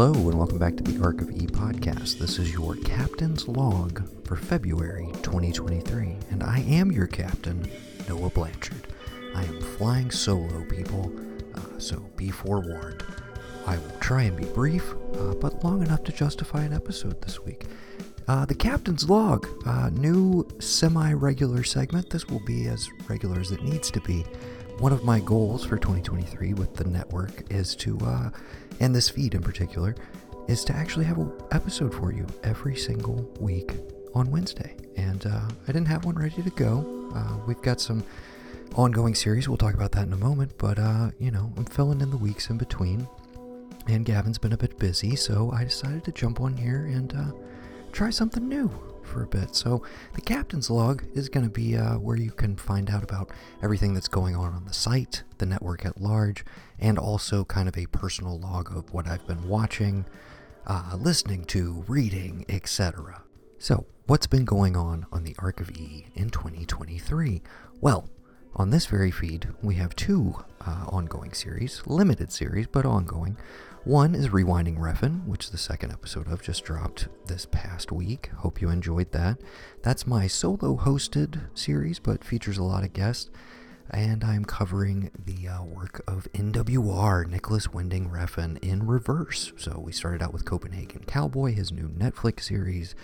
Hello, and welcome back to the ARK of E podcast. This is your captain's log for February 2023, and I am your captain, Noah Blanchard. I am flying solo, people, uh, so be forewarned. I will try and be brief, uh, but long enough to justify an episode this week. Uh, the Captain's Log, uh, new semi regular segment. This will be as regular as it needs to be. One of my goals for 2023 with the network is to, uh, and this feed in particular, is to actually have an episode for you every single week on Wednesday. And uh, I didn't have one ready to go. Uh, we've got some ongoing series. We'll talk about that in a moment. But, uh, you know, I'm filling in the weeks in between. And Gavin's been a bit busy, so I decided to jump on here and uh, try something new for a bit. So, the captain's log is going to be uh, where you can find out about everything that's going on on the site, the network at large, and also kind of a personal log of what I've been watching, uh, listening to, reading, etc. So, what's been going on on the ARK of E in 2023? Well, on this very feed, we have two uh, ongoing series, limited series, but ongoing. One is Rewinding Refn, which is the second episode of just dropped this past week. Hope you enjoyed that. That's my solo hosted series, but features a lot of guests. And I'm covering the uh, work of NWR, Nicolas Winding Refn, in reverse. So we started out with Copenhagen Cowboy, his new Netflix series.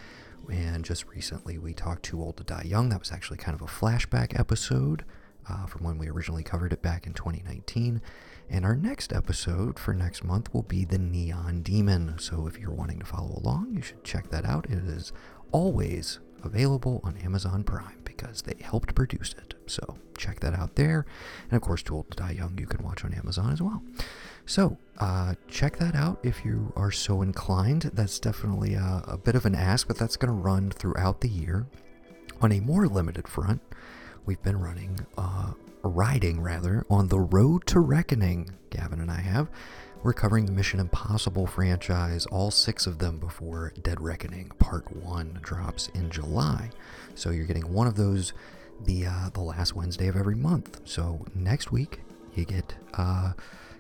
And just recently we talked Too Old to Die Young. That was actually kind of a flashback episode uh, from when we originally covered it back in 2019. And our next episode for next month will be The Neon Demon. So if you're wanting to follow along, you should check that out. It is always available on Amazon Prime because they helped produce it. So check that out there. And of course, Too Old to Die Young, you can watch on Amazon as well. So uh, check that out if you are so inclined. That's definitely a, a bit of an ask, but that's going to run throughout the year. On a more limited front, we've been running uh, riding rather on the road to reckoning gavin and i have. We're covering the mission impossible franchise all six of them before dead reckoning part one drops in july. So you're getting one of those the uh, the last wednesday of every month. So next week you get uh,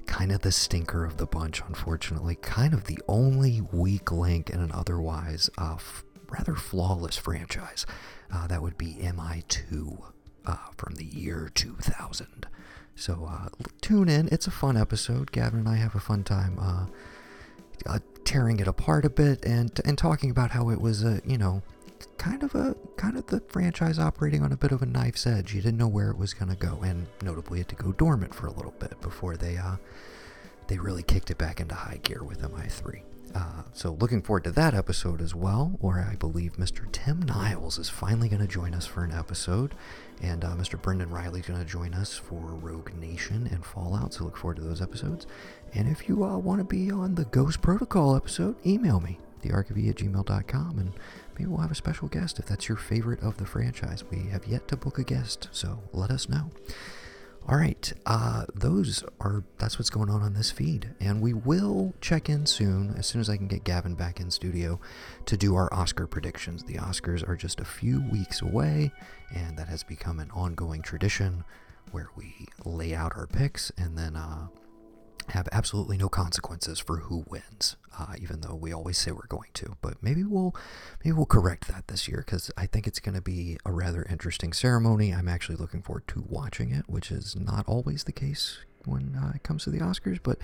kind of the stinker of the bunch unfortunately. Kind of the only weak link in an otherwise uh, f- rather flawless franchise. Uh, that would be mi2 uh, from the year 2000. So uh, tune in. It's a fun episode. Gavin and I have a fun time uh, uh, tearing it apart a bit and and talking about how it was a you know kind of a kind of the franchise operating on a bit of a knife's edge. You didn't know where it was going to go, and notably it to go dormant for a little bit before they uh, they really kicked it back into high gear with MI3. Uh, so looking forward to that episode as well, where I believe Mr. Tim Niles is finally going to join us for an episode, and uh, Mr. Brendan Reilly is going to join us for Rogue Nation and Fallout. So look forward to those episodes. And if you uh, want to be on the Ghost Protocol episode, email me, thearkofe at gmail.com, and maybe we'll have a special guest if that's your favorite of the franchise. We have yet to book a guest, so let us know. All right, uh, those are that's what's going on on this feed, and we will check in soon as soon as I can get Gavin back in studio to do our Oscar predictions. The Oscars are just a few weeks away, and that has become an ongoing tradition where we lay out our picks and then uh, have absolutely no consequences for who wins, uh, even though we always say we're going to. But maybe we'll maybe we'll correct that this year because I think it's going to be a rather interesting ceremony. I'm actually looking forward to watching it, which is not always the case when uh, it comes to the Oscars. But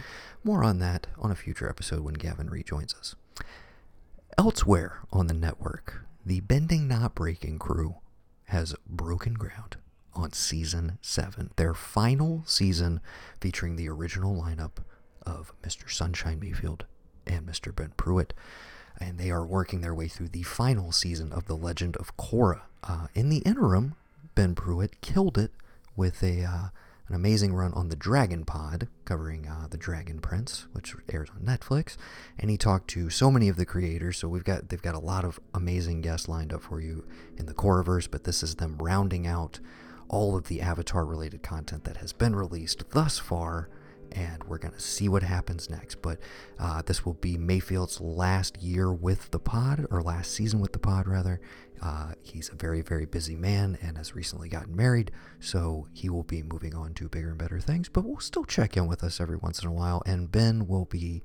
more on that on a future episode when Gavin rejoins us. Elsewhere on the network, the Bending Not Breaking crew has broken ground on season seven, their final season featuring the original lineup of Mr. Sunshine Mayfield and Mr. Ben Pruitt. And they are working their way through the final season of The Legend of Korra. Uh, in the interim, Ben Pruitt killed it with a uh, an amazing run on the Dragon Pod, covering uh, the Dragon Prince, which airs on Netflix. And he talked to so many of the creators. So we've got they've got a lot of amazing guests lined up for you in the Korraverse, but this is them rounding out all of the Avatar related content that has been released thus far, and we're going to see what happens next. But uh, this will be Mayfield's last year with the pod, or last season with the pod, rather. Uh, he's a very, very busy man and has recently gotten married, so he will be moving on to bigger and better things, but we'll still check in with us every once in a while, and Ben will be.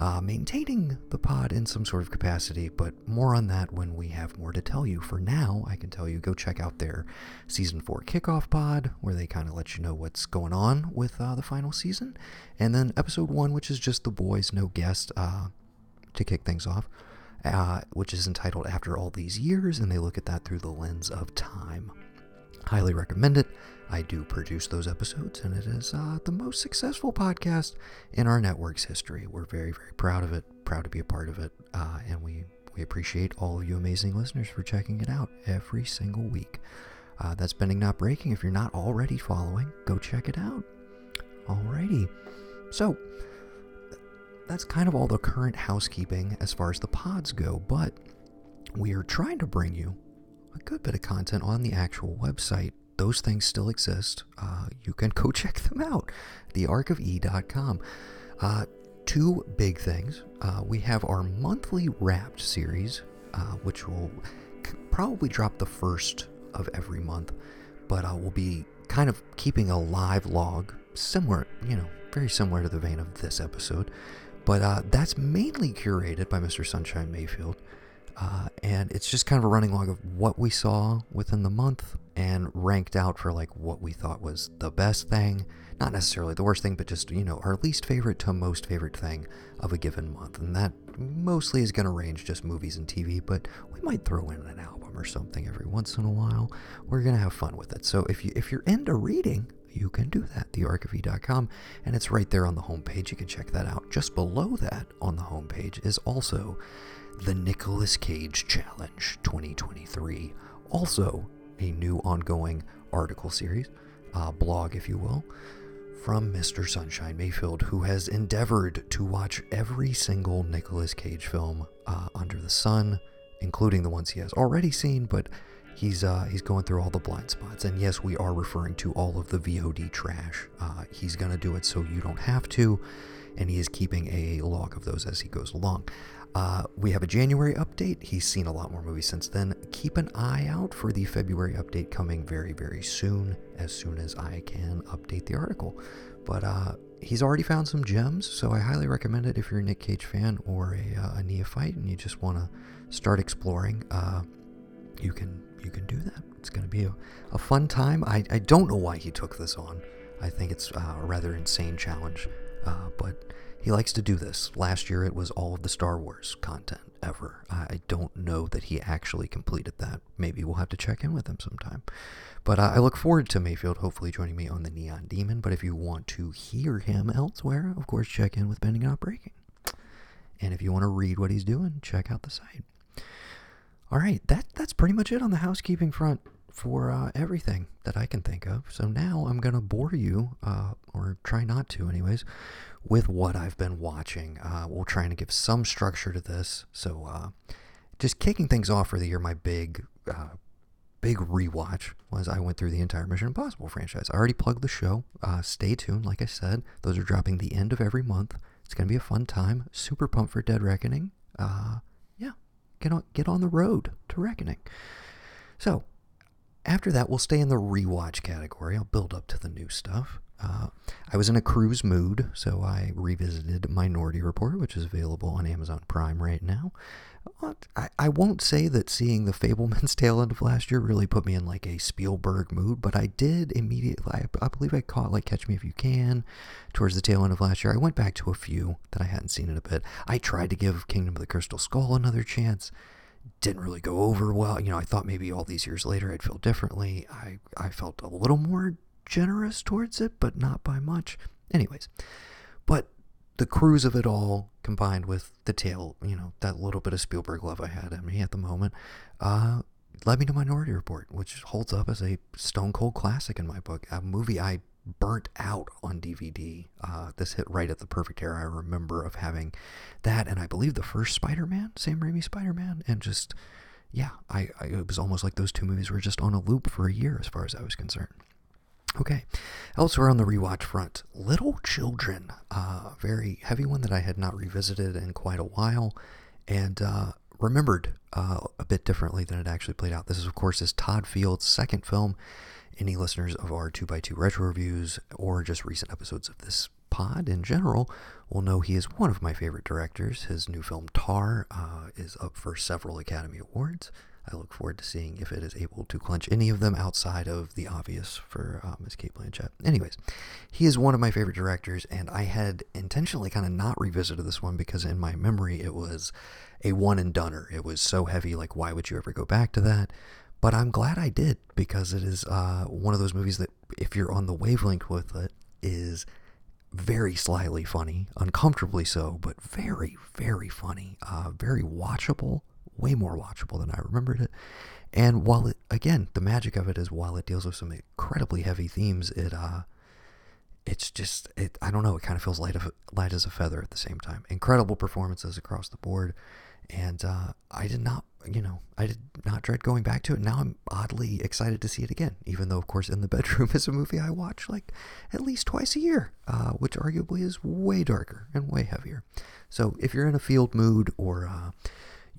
Uh, maintaining the pod in some sort of capacity, but more on that when we have more to tell you. For now, I can tell you go check out their season four kickoff pod, where they kind of let you know what's going on with uh, the final season, and then episode one, which is just the boys, no guest, uh, to kick things off. Uh, which is entitled After All These Years, and they look at that through the lens of time. Highly recommend it. I do produce those episodes, and it is uh, the most successful podcast in our network's history. We're very, very proud of it, proud to be a part of it, uh, and we, we appreciate all of you amazing listeners for checking it out every single week. Uh, that's Bending Not Breaking. If you're not already following, go check it out. Alrighty. So, that's kind of all the current housekeeping as far as the pods go, but we are trying to bring you a good bit of content on the actual website. Those things still exist. Uh, you can go check them out. TheARKofE.com. Uh, two big things. Uh, we have our monthly Wrapped series, uh, which will probably drop the first of every month, but uh, we'll be kind of keeping a live log, similar, you know, very similar to the vein of this episode. But uh, that's mainly curated by Mr. Sunshine Mayfield. Uh, and it's just kind of a running log of what we saw within the month and ranked out for like what we thought was the best thing. Not necessarily the worst thing, but just, you know, our least favorite to most favorite thing of a given month. And that mostly is going to range just movies and TV, but we might throw in an album or something every once in a while. We're going to have fun with it. So if, you, if you're into reading, you can do that, thearkofe.com, and it's right there on the homepage. You can check that out. Just below that on the homepage is also the Nicolas Cage Challenge 2023. Also, a new ongoing article series, uh, blog, if you will, from Mr. Sunshine Mayfield, who has endeavored to watch every single Nicolas Cage film uh, under the sun, including the ones he has already seen, but he's uh, he's going through all the blind spots. And yes, we are referring to all of the VOD trash. Uh, he's gonna do it so you don't have to, and he is keeping a log of those as he goes along. Uh, we have a January update. He's seen a lot more movies since then. Keep an eye out for the February update coming very, very soon, as soon as I can update the article. But uh, he's already found some gems, so I highly recommend it if you're a Nick Cage fan or a, uh, a neophyte and you just want to start exploring. Uh, you can you can do that. It's going to be a, a fun time. I, I don't know why he took this on. I think it's uh, a rather insane challenge, uh, but he likes to do this. Last year it was all of the Star Wars content ever. I don't know that he actually completed that. Maybe we'll have to check in with him sometime. But I look forward to Mayfield hopefully joining me on the Neon Demon. But if you want to hear him elsewhere, of course, check in with Bending Not Breaking. And if you want to read what he's doing, check out the site. All right, that that's pretty much it on the housekeeping front for uh, everything that I can think of. So now I'm gonna bore you, uh, or try not to, anyways, with what I've been watching. Uh, we're trying to give some structure to this. So uh, just kicking things off for the year, my big uh, big rewatch was I went through the entire Mission Impossible franchise. I already plugged the show. Uh, stay tuned. Like I said, those are dropping the end of every month. It's gonna be a fun time. Super pumped for Dead Reckoning. Yeah, get on get on the road to Reckoning. So after that, we'll stay in the rewatch category. I'll build up to the new stuff. Uh, I was in a cruise mood, so I revisited Minority Report, which is available on Amazon Prime right now. I, I won't say that seeing the Fabelmans tail end of last year really put me in like a Spielberg mood, but I did immediately. I, I believe I caught like Catch Me If You Can towards the tail end of last year. I went back to a few that I hadn't seen in a bit. I tried to give Kingdom of the Crystal Skull another chance didn't really go over well. You know, I thought maybe all these years later I'd feel differently. I, I felt a little more generous towards it, but not by much. Anyways, but the cruise of it all combined with the tail, you know, that little bit of Spielberg love I had in me at the moment, uh, led me to Minority Report, which holds up as a stone cold classic in my book. A movie I burnt out on DVD. Uh, this hit right at the perfect era. I remember of having that, and I believe the first Spider-Man, Sam Raimi Spider-Man, and just yeah, I, I it was almost like those two movies were just on a loop for a year as far as I was concerned. Okay, elsewhere on the rewatch front, Little Children, a uh, very heavy one that I had not revisited in quite a while, and uh, remembered uh, a bit differently than it actually played out. This is, of course, is Todd Field's second film any listeners of our 2x2 retro reviews or just recent episodes of this pod in general will know he is one of my favorite directors. His new film Tar uh, is up for several Academy Awards. I look forward to seeing if it is able to clinch any of them outside of the obvious for uh, Miss Cate Blanchett. Anyways, he is one of my favorite directors, and I had intentionally kind of not revisited this one because in my memory it was a one and doneer. It was so heavy, like why would you ever go back to that? But I'm glad I did because it is uh, one of those movies that, if you're on the wavelength with it, is very slyly funny, uncomfortably so, but very, very funny, uh, very watchable, way more watchable than I remembered it. And while it, again, the magic of it is while it deals with some incredibly heavy themes, it, uh, it's just, it, I don't know, it kind of feels light of light as a feather at the same time. Incredible performances across the board, and uh, I did not, you know, I did not dread going back to it. Now I'm oddly excited to see it again, even though, of course, In the Bedroom is a movie I watch like at least twice a year, uh, which arguably is way darker and way heavier. So if you're in a field mood or uh,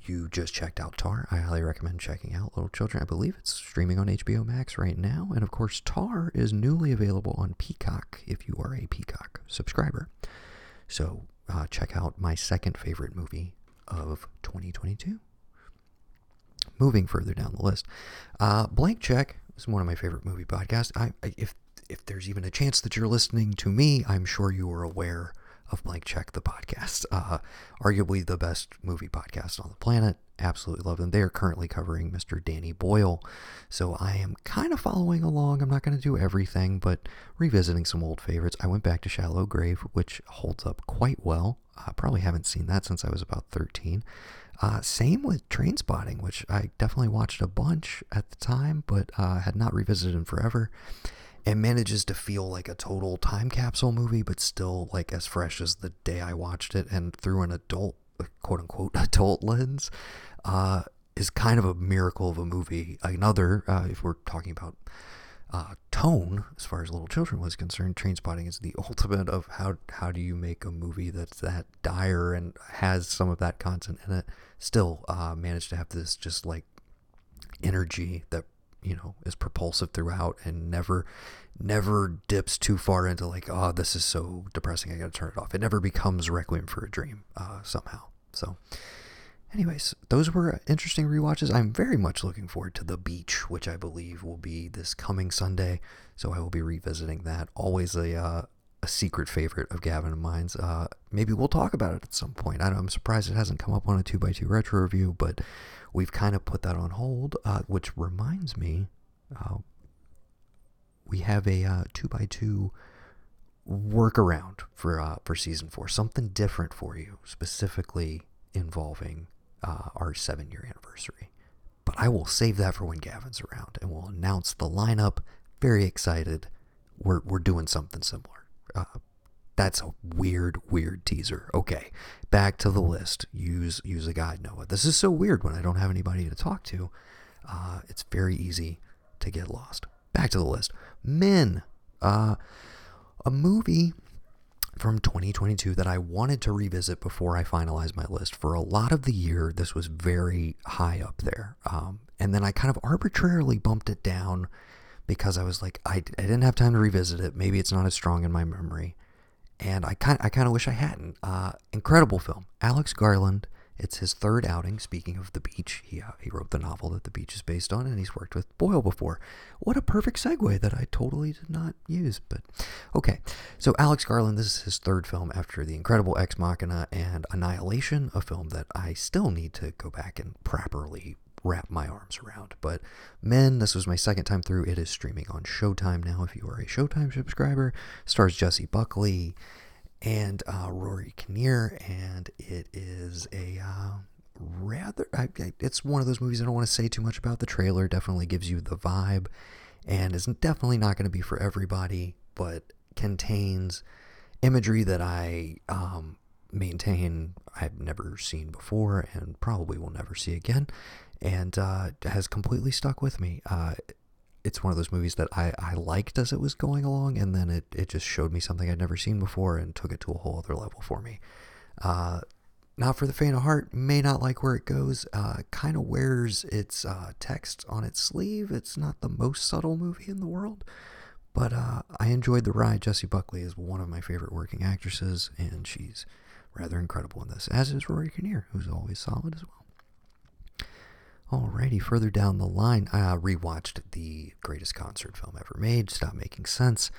you just checked out Tar, I highly recommend checking out Little Children. I believe it's streaming on HBO Max right now. And of course, Tar is newly available on Peacock if you are a Peacock subscriber. So uh, check out my second favorite movie of 2022. Moving further down the list, uh, Blank Check is one of my favorite movie podcasts. I, if if there's even a chance that you're listening to me, I'm sure you are aware of Blank Check, the podcast. Uh, arguably the best movie podcast on the planet. Absolutely love them. They are currently covering Mr. Danny Boyle. So I am kind of following along. I'm not going to do everything, but revisiting some old favorites. I went back to Shallow Grave, which holds up quite well. Probably haven't seen that since I was about 13. Uh, same with Trainspotting, which I definitely watched a bunch at the time, but uh, had not revisited in forever And manages to feel like a total time capsule movie, but still like as fresh as the day I watched it, and through an adult, quote unquote, adult lens, uh, is kind of a miracle of a movie. Another, uh, if we're talking about uh, tone, as far as Little Children was concerned, Trainspotting is the ultimate of how how do you make a movie that's that dire and has some of that content in it, still uh, manage to have this just like energy that you know is propulsive throughout and never never dips too far into like oh this is so depressing i gotta turn it off. It never becomes requiem for a dream uh, somehow. So anyways those were interesting re-watches i'm very much looking forward to the beach which i believe will be this coming sunday so i will be revisiting that always a uh, a secret favorite of Gavin and mine's. Uh, maybe we'll talk about it at some point. I am surprised it hasn't come up on a 2x2 retro review, but we've kind of put that on hold, uh, which reminds me, uh, we have a uh, two by two workaround for uh, for season four, something different for you, specifically involving uh, our seven year anniversary. But I will save that for when Gavin's around, and we'll announce the lineup. Very excited. We're we're doing something similar. Uh, that's a weird, weird teaser. Okay, back to the list. Use use a guide, Noah. This is so weird when I don't have anybody to talk to. Uh, it's very easy to get lost. Back to the list. Men. Uh, a movie from 2022 that I wanted to revisit before I finalized my list. For a lot of the year, this was very high up there. Um, and then I kind of arbitrarily bumped it down because I was like, I, I didn't have time to revisit it. Maybe it's not as strong in my memory and I kind I kind of wish I hadn't. Uh, incredible film, Alex Garland. It's his third outing. Speaking of the beach, he uh, he wrote the novel that the beach is based on, and he's worked with Boyle before. What a perfect segue that I totally did not use. But okay, so Alex Garland. This is his third film after the incredible Ex Machina and Annihilation, a film that I still need to go back and properly wrap my arms around. But men, this was my second time through. It is streaming on Showtime now. If you are a Showtime subscriber, stars Jessie Buckley and uh, Rory Kinnear, and it is a uh, rather. I, it's one of those movies I don't want to say too much about. The trailer definitely gives you the vibe, and is definitely not going to be for everybody, but contains imagery that I um, maintain I've never seen before and probably will never see again and uh, has completely stuck with me. It's one of those movies that I, I liked as it was going along, and then it, it just showed me something I'd never seen before and took it to a whole other level for me. Uh, not for the faint of heart, may not like where it goes. Uh, kind of wears its uh, text on its sleeve. It's not the most subtle movie in the world, but uh, I enjoyed the ride. Jessie Buckley is one of my favorite working actresses, and she's rather incredible in this, as is Rory Kinnear, who's always solid as well. Alrighty, further down the line, I uh, rewatched the greatest concert film ever made, Stop Making Sense,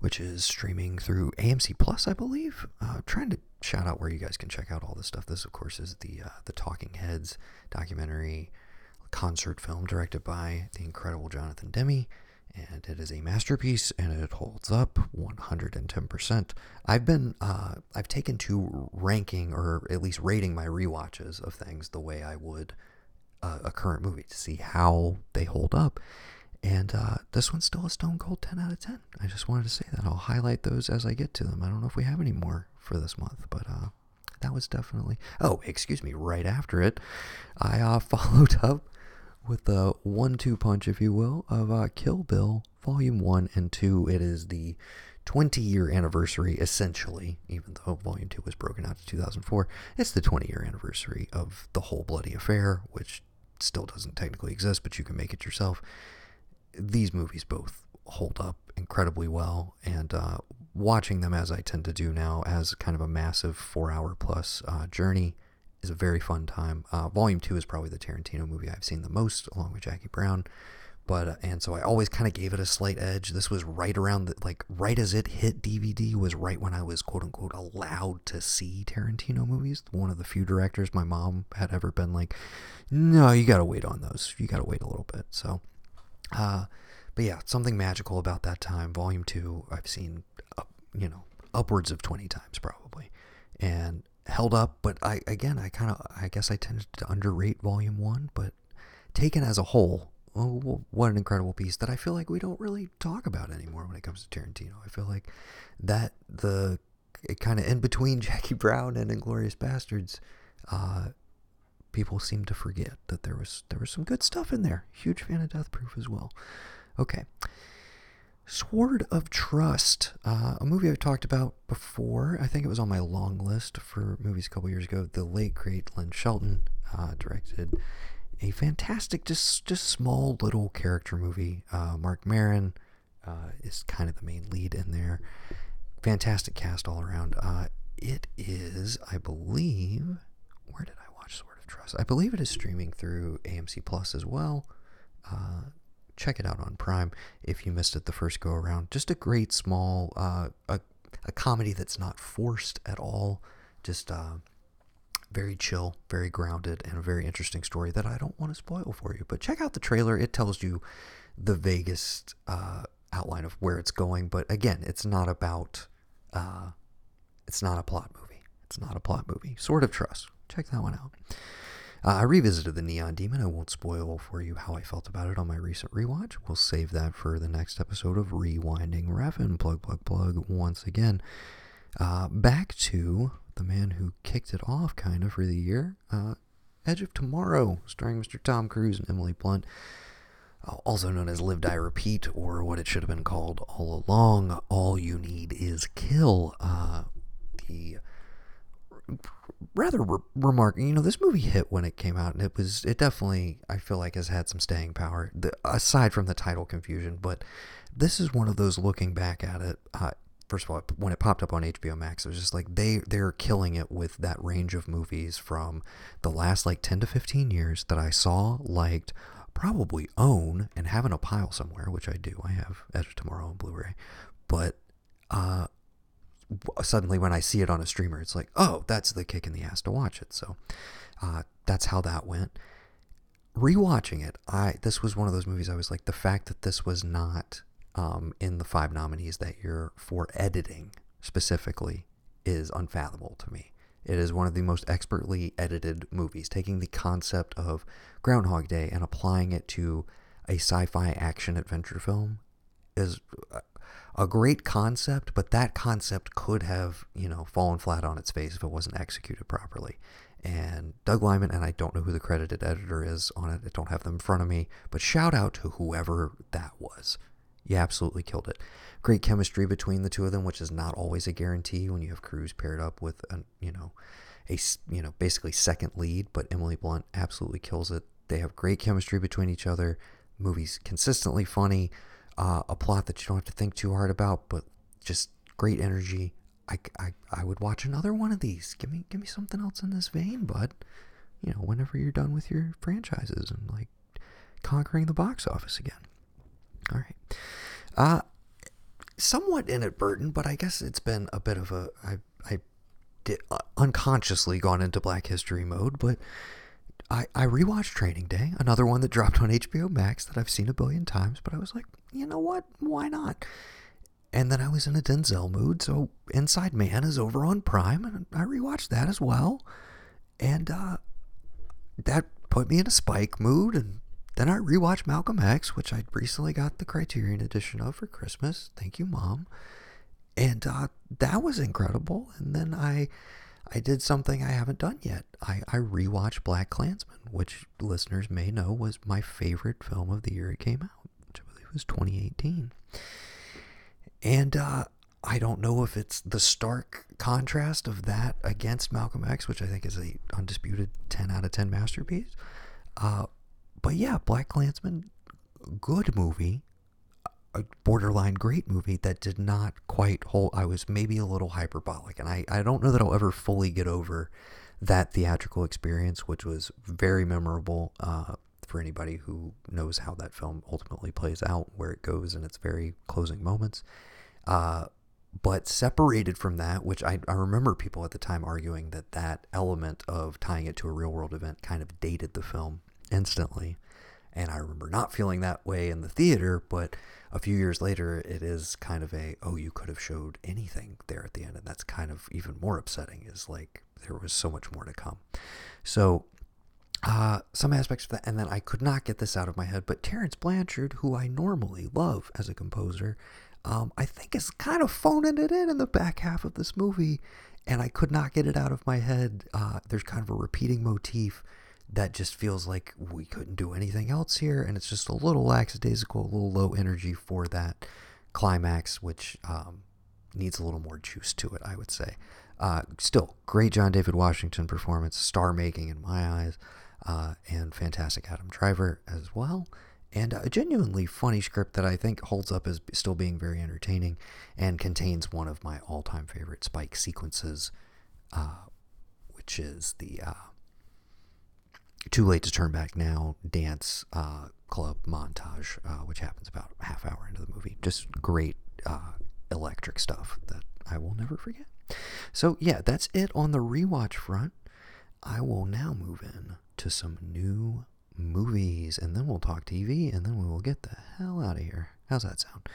which is streaming through AMC Plus, I believe. Uh, trying to shout out where you guys can check out all this stuff. This, of course, is the uh, the Talking Heads documentary concert film directed by the incredible Jonathan Demme and it is a masterpiece and it holds up 110%. I've been uh, I've taken to ranking or at least rating my re-watches of things the way I would uh, a current movie to see how they hold up. And uh, this one's still a stone cold 10 out of 10. I just wanted to say that. I'll highlight those as I get to them. I don't know if we have any more for this month, but uh, that was definitely. Oh, excuse me. Right after it, I uh, followed up with the one-two punch, if you will, of uh, Kill Bill Volume One and Two. It is the 20-year anniversary, essentially, even though Volume Two was broken out to 2004. It's the 20-year anniversary of the whole bloody affair, which still doesn't technically exist, but you can make it yourself. These movies both hold up incredibly well, and uh, watching them as I tend to do now, as kind of a massive four-hour plus uh, journey is a very fun time. Uh, Volume two is probably the Tarantino movie I've seen the most, along with Jackie Brown. But uh, and so I always kind of gave it a slight edge. This was right around the, like right as it hit DVD was right when I was quote unquote allowed to see Tarantino movies. One of the few directors my mom had ever been like, no, you got to wait on those. You got to wait a little bit. So, uh, but yeah, something magical about that time. Volume two, I've seen, uh, you know, upwards of twenty times probably, and held up, but I again I kind of I guess I tended to underrate Volume One, but taken as a whole, oh, what an incredible piece that I feel like we don't really talk about anymore when it comes to Tarantino. I feel like that the kind of in between Jackie Brown and Inglourious Basterds, uh, people seem to forget that there was there was some good stuff in there. Huge fan of Death Proof as well. Okay. Sword of Trust, uh, a movie I've talked about before. I think it was on my long list for movies a couple years ago. The late great Lynn Shelton uh, directed a fantastic, just just small little character movie. Uh, Marc Maron uh, is kind of the main lead in there. Fantastic cast all around. Uh, it is, I believe, where did I watch Sword of Trust? I believe it is streaming through AMC Plus as well. Uh, check it out on Prime if you missed it the first go around. Just a great small uh, a, a comedy that's not forced at all. Just uh, very chill, very grounded, and a very interesting story that I don't want to spoil for you. But check out the trailer; it tells you the vaguest uh, outline of where it's going. But again, it's not about uh, it's not a plot movie. It's not a plot movie. Sword of Trust. Check that one out. Uh, I revisited the Neon Demon. I won't spoil for you how I felt about it on my recent rewatch. We'll save that for the next episode of Rewinding Refn. Plug, plug, plug once again. Uh, back to the man who kicked it off kind of for the year uh, Edge of Tomorrow, starring Mr. Tom Cruise and Emily Blunt. Uh, also known as Live, Die, Repeat, or what it should have been called all along, All You Need Is Kill. Uh, the rather re- remarkable. You know, this movie hit when it came out, and it was it definitely I feel like has had some staying power. The, aside from the title confusion, but this is one of those looking back at it. Uh, first of all, when it popped up on HBO Max, it was just like they they're killing it with that range of movies from the last like ten to fifteen years that I saw, liked, probably own, and have in a pile somewhere, which I do. I have Edge of Tomorrow on Blu-ray, but. Uh, suddenly when I see it on a streamer, it's like, oh, that's the kick in the ass to watch it. So uh, that's how that went. Rewatching it, I this was one of those movies I was like, the fact that this was not um, in the five nominees that year for editing specifically is unfathomable to me. It is one of the most expertly edited movies, taking the concept of Groundhog Day and applying it to a sci-fi action adventure film is a great concept, but that concept could have, you know, fallen flat on its face if it wasn't executed properly. And Doug Liman, and I don't know who the credited editor is on it, I don't have them in front of me, but shout out to whoever that was. You absolutely killed it. Great chemistry between the two of them, which is not always a guarantee when you have Cruise paired up with, a, you know, a, you know, basically second lead, but Emily Blunt absolutely kills it. They have great chemistry between each other. Movie's consistently funny uh, a plot that you don't have to think too hard about, but just great energy. I, I, I would watch another one of these. Give me give me something else in this vein, bud. You know, whenever you're done with your franchises and like conquering the box office again. All right. Uh somewhat inadvertent, but I guess it's been a bit of a I I did uh, unconsciously gone into Black History mode, but I, I rewatched Training Day, another one that dropped on HBO Max that I've seen a billion times, but I was like, you know what? Why not? And then I was in a Denzel mood, so Inside Man is over on Prime, and I rewatched that as well. And uh, that put me in a Spike mood, and then I rewatched Malcolm X, which I recently got the Criterion edition of for Christmas. Thank you, Mom. And uh, that was incredible. And then I I did something I haven't done yet. I, I rewatched BlacKkKlansman, which listeners may know was my favorite film of the year it came out, which I believe was 2018. And uh, I don't know if it's the stark contrast of that against Malcolm X, which I think is a undisputed 10 out of 10 masterpiece. Uh, but yeah, BlacKkKlansman, good movie a borderline great movie that did not quite hold. I was maybe a little hyperbolic, and I, I don't know that I'll ever fully get over that theatrical experience, which was very memorable uh, for anybody who knows how that film ultimately plays out, where it goes in its very closing moments. Uh, but separated from that, which I, I remember people at the time arguing that that element of tying it to a real world event kind of dated the film instantly. And I remember not feeling that way in the theater, but a few years later, it is kind of a, oh, you could have showed anything there at the end. And that's kind of even more upsetting, is like there was so much more to come. So, uh, some aspects of that. And then I could not get this out of my head, but Terence Blanchard, who I normally love as a composer, um, I think is kind of phoning it in in the back half of this movie. And I could not get it out of my head. Uh, there's kind of a repeating motif that just feels like we couldn't do anything else here, and it's just a little lackadaisical, a little low energy for that climax, which um, needs a little more juice to it, I would say. Uh, still, great John David Washington performance, star making in my eyes, uh, and fantastic Adam Driver as well. And a genuinely funny script that I think holds up as still being very entertaining and contains one of my all time favorite Spike sequences, uh, which is the uh, too Late to Turn Back Now dance uh, club montage, uh, which happens about half hour into the movie. Just great uh, electric stuff that I will never forget. So, yeah, that's it on the rewatch front. I will now move in to some new movies, and then we'll talk TV, and then we will get the hell out of here. How's that sound?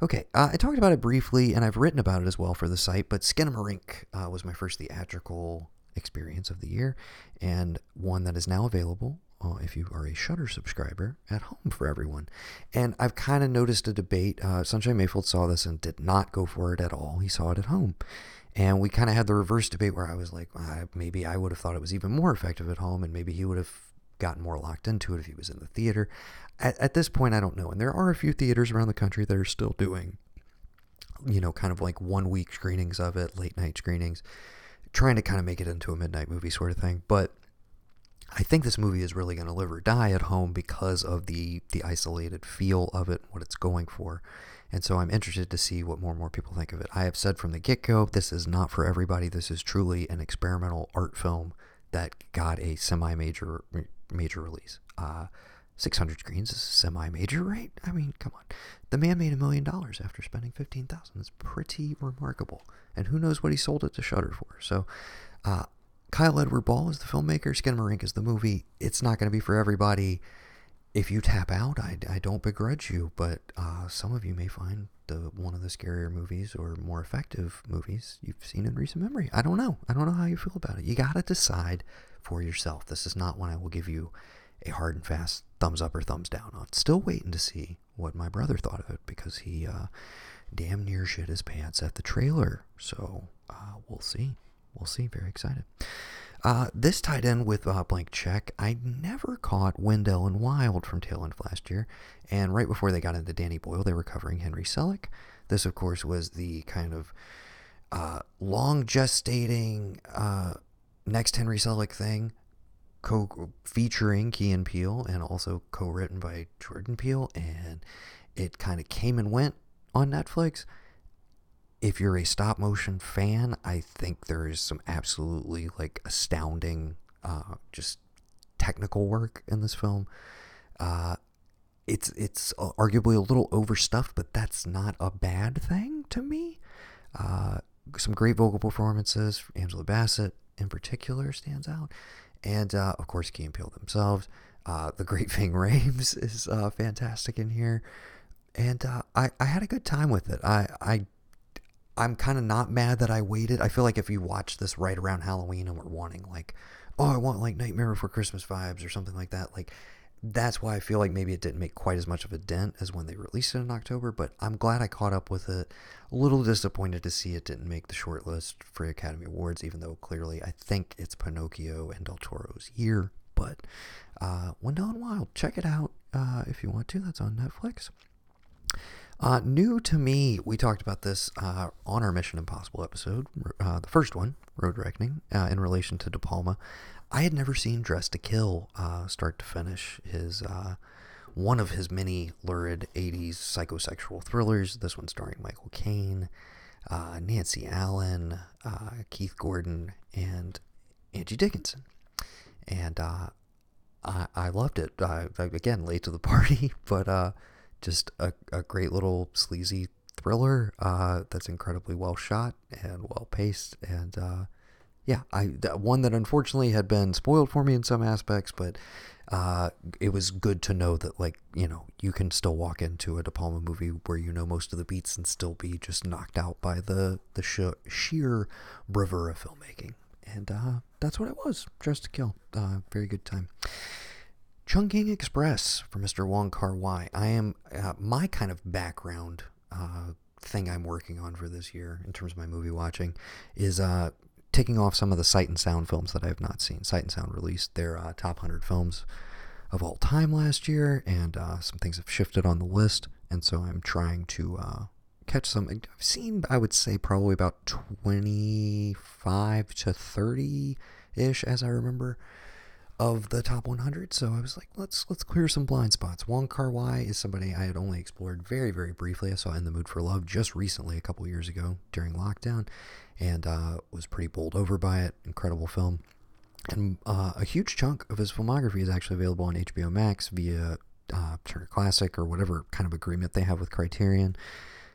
Okay, uh, I talked about it briefly, and I've written about it as well for the site, but Skinamarink uh, was my first theatrical experience of the year, and one that is now available uh, if you are a Shudder subscriber at home for everyone. And I've kind of noticed a debate. Uh, Sunshine Mayfield saw this and did not go for it at all. He saw it at home. And we kind of had the reverse debate where I was like, uh, maybe I would have thought it was even more effective at home, and maybe he would have gotten more locked into it if he was in the theater. At, at this point, I don't know. And there are a few theaters around the country that are still doing, you know, kind of like one week screenings of it, late night screenings trying to kind of make it into a midnight movie sort of thing. But I think this movie is really going to live or die at home because of the the isolated feel of it, what it's going for. And so I'm interested to see what more and more people think of it. I have said from the get go, this is not for everybody. This is truly an experimental art film that got a semi major major release. Uh, 600 screens is semi-major, right? I mean, come on. The man made a million dollars after spending 15,000. That's pretty remarkable. And who knows what he sold it to Shudder for. So, uh, Kyle Edward Ball is the filmmaker. Skinamarink is the movie. It's not going to be for everybody. If you tap out, I, I don't begrudge you, but uh, some of you may find the one of the scarier movies or more effective movies you've seen in recent memory. I don't know. I don't know how you feel about it. You got to decide for yourself. This is not one I will give you a hard and fast thumbs up or thumbs down on. Still waiting to see what my brother thought of it because he uh, damn near shit his pants at the trailer. So uh, we'll see. We'll see. Very excited. Uh, this tied in with uh, Blank Check. I never caught Wendell and Wild from tail end last year, and right before they got into Danny Boyle, they were covering Henry Selick. This, of course, was the kind of uh, long gestating uh, next Henry Selick thing co featuring Key and Peele and also co-written by Jordan Peele and It kind of came and went on Netflix. If you're a stop motion fan, I think there is some absolutely like astounding, uh, just technical work in this film. Uh, it's it's arguably a little overstuffed, but that's not a bad thing to me. Uh, some great vocal performances. Angela Bassett, in particular, stands out, and uh, of course, Key and Peele themselves. Uh, the great Ving Rhames is uh, fantastic in here, and uh, I I had a good time with it. I I I'm kind of not mad that I waited. I feel like if you watch this right around Halloween and we're wanting like, oh, I want like Nightmare Before Christmas vibes or something like that, like that's why I feel like maybe it didn't make quite as much of a dent as when they released it in October, but I'm glad I caught up with it. A little disappointed to see it didn't make the short list for Academy Awards, even though clearly I think it's Pinocchio and Del Toro's year. But uh, Wendell and Wild, check it out uh, if you want to. That's on Netflix. Uh, new to me, we talked about this uh, on our Mission Impossible episode, uh, the first one, Road Reckoning, uh, in relation to De Palma. I had never seen Dressed to Kill uh, start to finish. His uh, one of his many lurid '80s psychosexual thrillers. This one starring Michael Caine, Nancy Allen, Keith Gordon, and Angie Dickinson. And I, I loved it. again, late to the party, but just a, a great little sleazy thriller uh, that's incredibly well shot and well paced and yeah, I one that unfortunately had been spoiled for me in some aspects, but uh, it was good to know that like you know you can still walk into a De Palma movie where you know most of the beats and still be just knocked out by the the sh- sheer bravura filmmaking, and uh, that's what it was. Just to kill, uh, very good time. Chungking Express for Mr. Wong Kar Wai. I am uh, my kind of background uh, thing I'm working on for this year in terms of my movie watching is uh, taking off some of the Sight and Sound films that I have not seen. Sight and Sound released their uh, top 100 films of all time last year, and uh, some things have shifted on the list, and so I'm trying to uh, catch some. I've seen, I would say, probably about 25 to 30 ish, as I remember, of the top 100. So I was like, let's let's clear some blind spots. Wong Kar Wai is somebody I had only explored very very briefly. I saw In the Mood for Love just recently, a couple years ago during lockdown, and uh, was pretty bowled over by it. Incredible film. And uh, a huge chunk of his filmography is actually available on HBO Max via uh, Turner Classic or whatever kind of agreement they have with Criterion.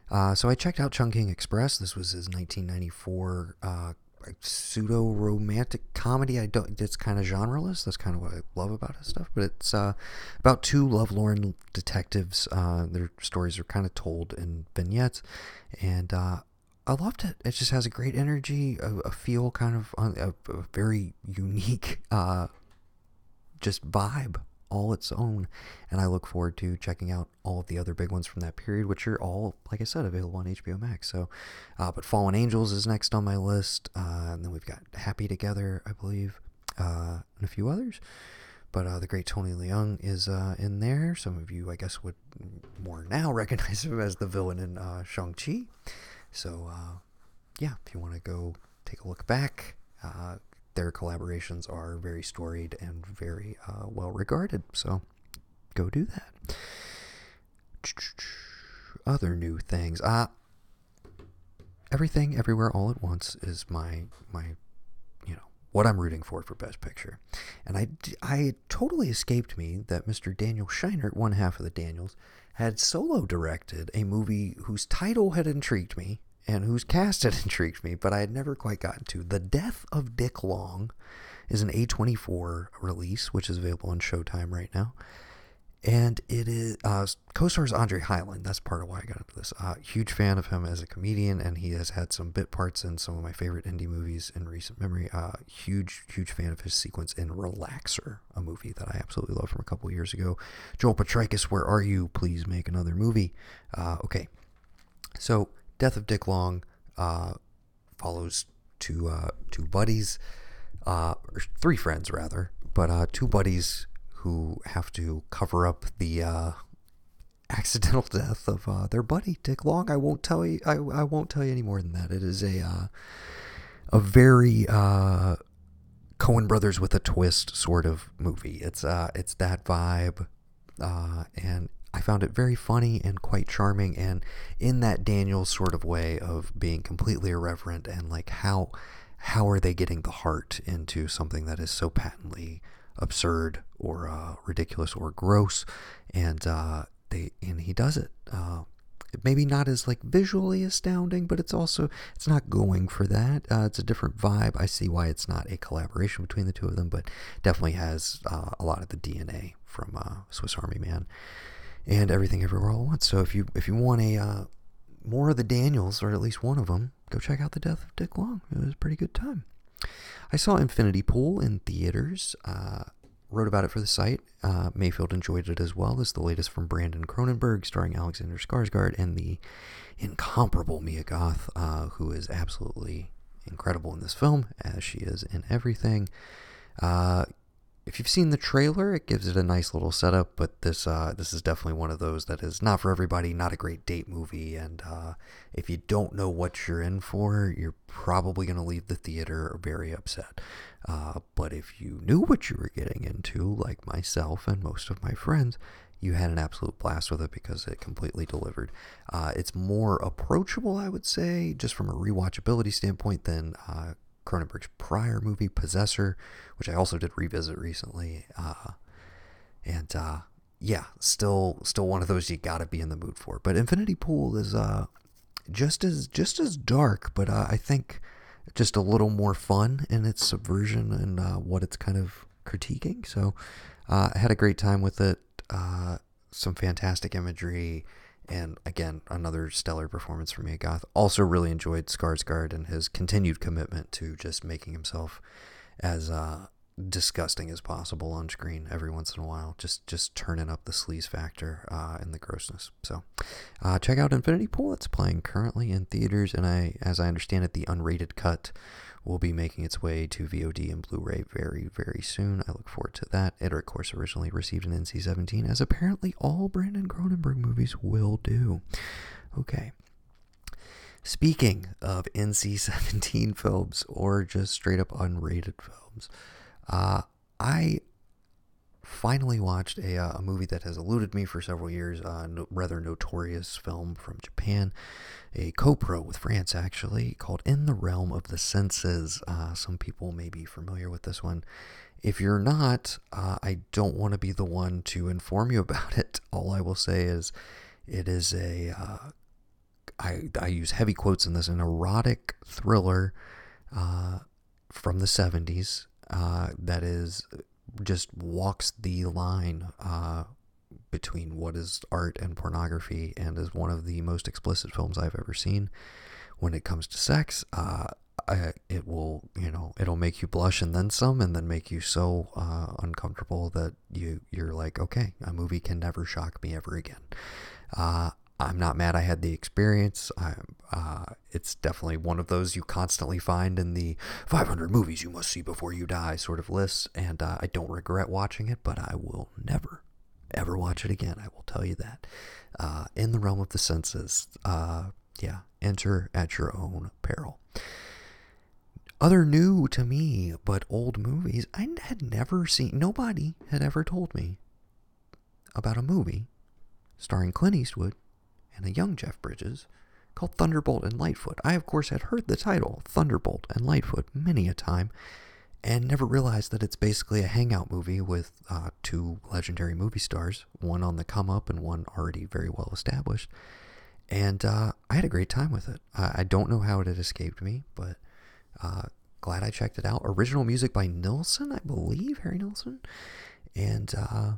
Uh, so I checked out Chungking Express. This was his 1994 uh, pseudo romantic comedy. I don't. It's kind of genreless. That's kind of what I love about his stuff. But it's uh, about two lovelorn detectives. Uh, their stories are kind of told in vignettes, and uh, I loved it. It just has a great energy, a, a feel kind of a, a very unique, uh, just vibe all its own. And I look forward to checking out all of the other big ones from that period, which are all, like I said, available on HBO Max. So, uh, but Fallen Angels is next on my list. Uh, and then we've got Happy Together, I believe, uh, and a few others. But uh, the great Tony Leung is uh, in there. Some of you, I guess, would more now recognize him as the villain in uh, Shang-Chi. So, uh, yeah, if you want to go take a look back, uh, their collaborations are very storied and very uh, well regarded. So, go do that. Other new things. Uh, everything, everywhere, all at once is my my you know what I'm rooting for for Best Picture, and I I totally escaped me that Mr. Daniel Scheinert, one half of the Daniels, had solo directed a movie whose title had intrigued me and whose cast had intrigued me, but I had never quite gotten to. The Death of Dick Long is an A24 release, which is available on Showtime right now. And it is uh, co-stars Andre Hyland. That's part of why I got into this. Uh, huge fan of him as a comedian, and he has had some bit parts in some of my favorite indie movies in recent memory. Uh, huge, huge fan of his sequence in Relaxer, a movie that I absolutely love from a couple years ago. Joel Potrykus, where are you? Please make another movie. Uh, okay, so Death of Dick Long uh, follows two uh, two buddies, uh, or three friends rather, but uh, two buddies who have to cover up the uh, accidental death of uh, their buddy Dick Long. I won't tell you. I, I won't tell you any more than that. It is a a very Coen Brothers with a twist sort of movie. It's uh it's that vibe, and I found it very funny and quite charming, and in that Daniel sort of way of being completely irreverent and like how how are they getting the heart into something that is so patently absurd or uh, ridiculous or gross, and uh, they and he does it. Uh, maybe not as like visually astounding, but it's also it's not going for that. Uh, it's a different vibe. I see why it's not a collaboration between the two of them, but definitely has uh, a lot of the DNA from uh, Swiss Army Man and Everything Everywhere All at Once. So if you if you want a uh, more of the Daniels or at least one of them, go check out the Death of Dick Long. It was a pretty good time. I saw Infinity Pool in theaters. Uh, wrote about it for the site. Uh, Mayfield enjoyed it as well. Is the latest from Brandon Cronenberg, starring Alexander Skarsgård and the incomparable Mia Goth, uh, who is absolutely incredible in this film, as she is in everything. Uh, if you've seen the trailer, it gives it a nice little setup, but this uh, this is definitely one of those that is not for everybody, not a great date movie, and uh, if you don't know what you're in for, you're probably going to leave the theater very upset. Uh, but if you knew what you were getting into, like myself and most of my friends, you had an absolute blast with it because it completely delivered. Uh, it's more approachable, I would say, just from a rewatchability standpoint than uh, Cronenberg's prior movie, Possessor, which I also did revisit recently. Uh, and uh, yeah, still still one of those you got to be in the mood for. But Infinity Pool is uh, just as just as dark, but uh, I think just a little more fun in its subversion and uh, what it's kind of critiquing. So uh, I had a great time with it. some fantastic imagery and again, another stellar performance from Mia Goth. Also, really enjoyed Skarsgård and his continued commitment to just making himself as uh, disgusting as possible on screen every once in a while. Just just turning up the sleaze factor uh, and the grossness. So, uh, check out Infinity Pool. It's playing currently in theaters, and I, as I understand it, the unrated cut will be making its way to VOD and Blu-ray very, very soon. I look forward to that. It, of course, originally received an NC-17, as apparently all Brandon Cronenberg movies will do. Okay. Speaking of NC-17 films or just straight up unrated films, uh, I finally watched a, uh, a movie that has eluded me for several years, a uh, no, rather notorious film from Japan, a co-pro with France actually, called In the Realm of the Senses. Uh, some people may be familiar with this one. If you're not, uh, I don't want to be the one to inform you about it. All I will say is it is a uh, I, I use heavy quotes in this, an erotic thriller from the 70s that is just walks the line uh, between what is art and pornography and is one of the most explicit films I've ever seen when it comes to sex. Uh, I, it will, you know, it'll make you blush and then some, and then make you so uh, uncomfortable that you you're like, okay, a movie can never shock me ever again. Uh, I'm not mad I had the experience. Uh, it's definitely one of those you constantly find in the 500 movies you must see before you die sort of lists, and uh, I don't regret watching it, but I will never, ever watch it again. I will tell you that. Uh, in the realm of the senses, uh, yeah, enter at your own peril. Other new to me, but old movies, I had never seen, nobody had ever told me about a movie starring Clint Eastwood and a young Jeff Bridges called Thunderbolt and Lightfoot. I, of course, had heard the title, Thunderbolt and Lightfoot, many a time, and never realized that it's basically a hangout movie with uh, two legendary movie stars, one on the come up and one already very well established. And uh, I had a great time with it. I, I, don't know how it had escaped me, but uh, glad I checked it out. Original music by Nilsson, I believe, Harry Nilsson. And uh,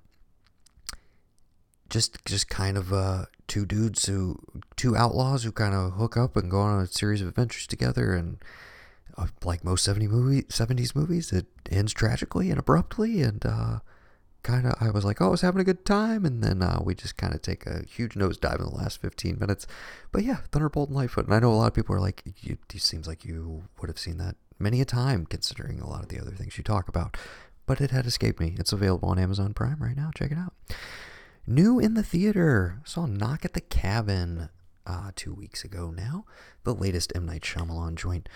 just just kind of uh, two dudes who two outlaws who kind of hook up and go on a series of adventures together and uh, like most 70 movie 70s movies it ends tragically and abruptly and uh, kind of I was like oh I was having a good time. And then uh, we just kind of take a huge nosedive in the last 15 minutes. But yeah Thunderbolt and Lightfoot. And I know a lot of people are like it seems like you would have seen that many a time considering a lot of the other things you talk about. But it had escaped me. It's available on Amazon Prime right now. Check it out New in the theater. Saw Knock at the Cabin uh, two weeks ago now. The latest M. Night Shyamalan joint.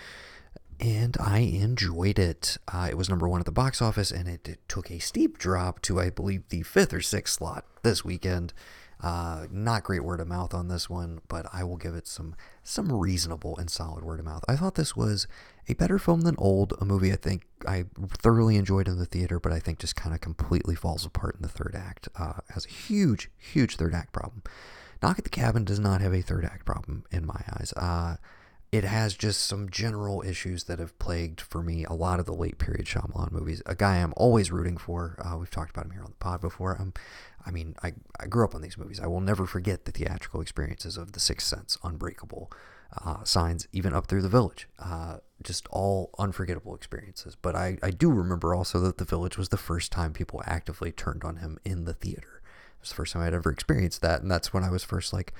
And I enjoyed it. Uh, it was number one at the box office, and it, it, took a steep drop to, I believe, the fifth or sixth slot this weekend. Uh, not great word of mouth on this one, but I will give it some some reasonable and solid word of mouth. I thought this was a better film than Old, a movie I think I thoroughly enjoyed in the theater, but I think just kind of completely falls apart in the third act. Uh, has a huge, huge third act problem. Knock at the Cabin does not have a third act problem in my eyes. Uh, it has just some general issues that have plagued for me a lot of the late period Shyamalan movies. A guy I'm always rooting for. Uh, we've talked about him here on the pod before. Um, I mean, I, I grew up on these movies. I will never forget the theatrical experiences of The Sixth Sense, Unbreakable, uh, Signs, even up through The Village. Uh, just all unforgettable experiences. But I, I do remember also that The Village was the first time people actively turned on him in the theater. It was the first time I'd ever experienced that. And that's when I was first like,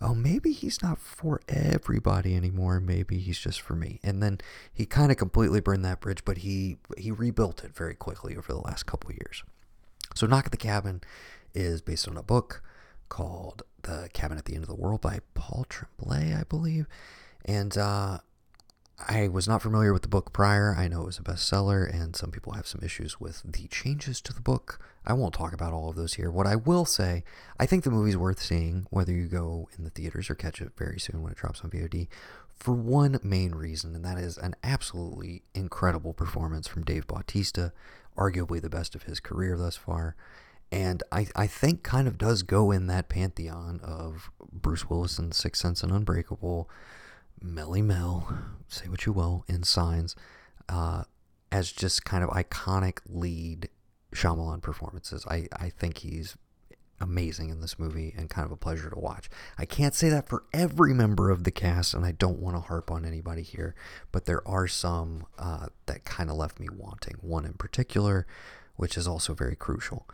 oh, maybe he's not for everybody anymore. Maybe he's just for me. And then he kind of completely burned that bridge, but he, he rebuilt it very quickly over the last couple years. So Knock at the Cabin is based on a book called The Cabin at the End of the World by Paul Tremblay, I believe. And uh, I was not familiar with the book prior. I know it was a bestseller, and some people have some issues with the changes to the book. I won't talk about all of those here. What I will say, I think the movie's worth seeing, whether you go in the theaters or catch it very soon when it drops on VOD, for one main reason, and that is an absolutely incredible performance from Dave Bautista, arguably the best of his career thus far and I, I think kind of does go in that pantheon of Bruce Willis in Sixth Sense and Unbreakable, Melly Mel, say what you will, in Signs, uh, as just kind of iconic lead Shyamalan performances. I, I think he's amazing in this movie and kind of a pleasure to watch. I can't say that for every member of the cast, and I don't want to harp on anybody here, but there are some uh, that kind of left me wanting. One in particular, which is also very crucial.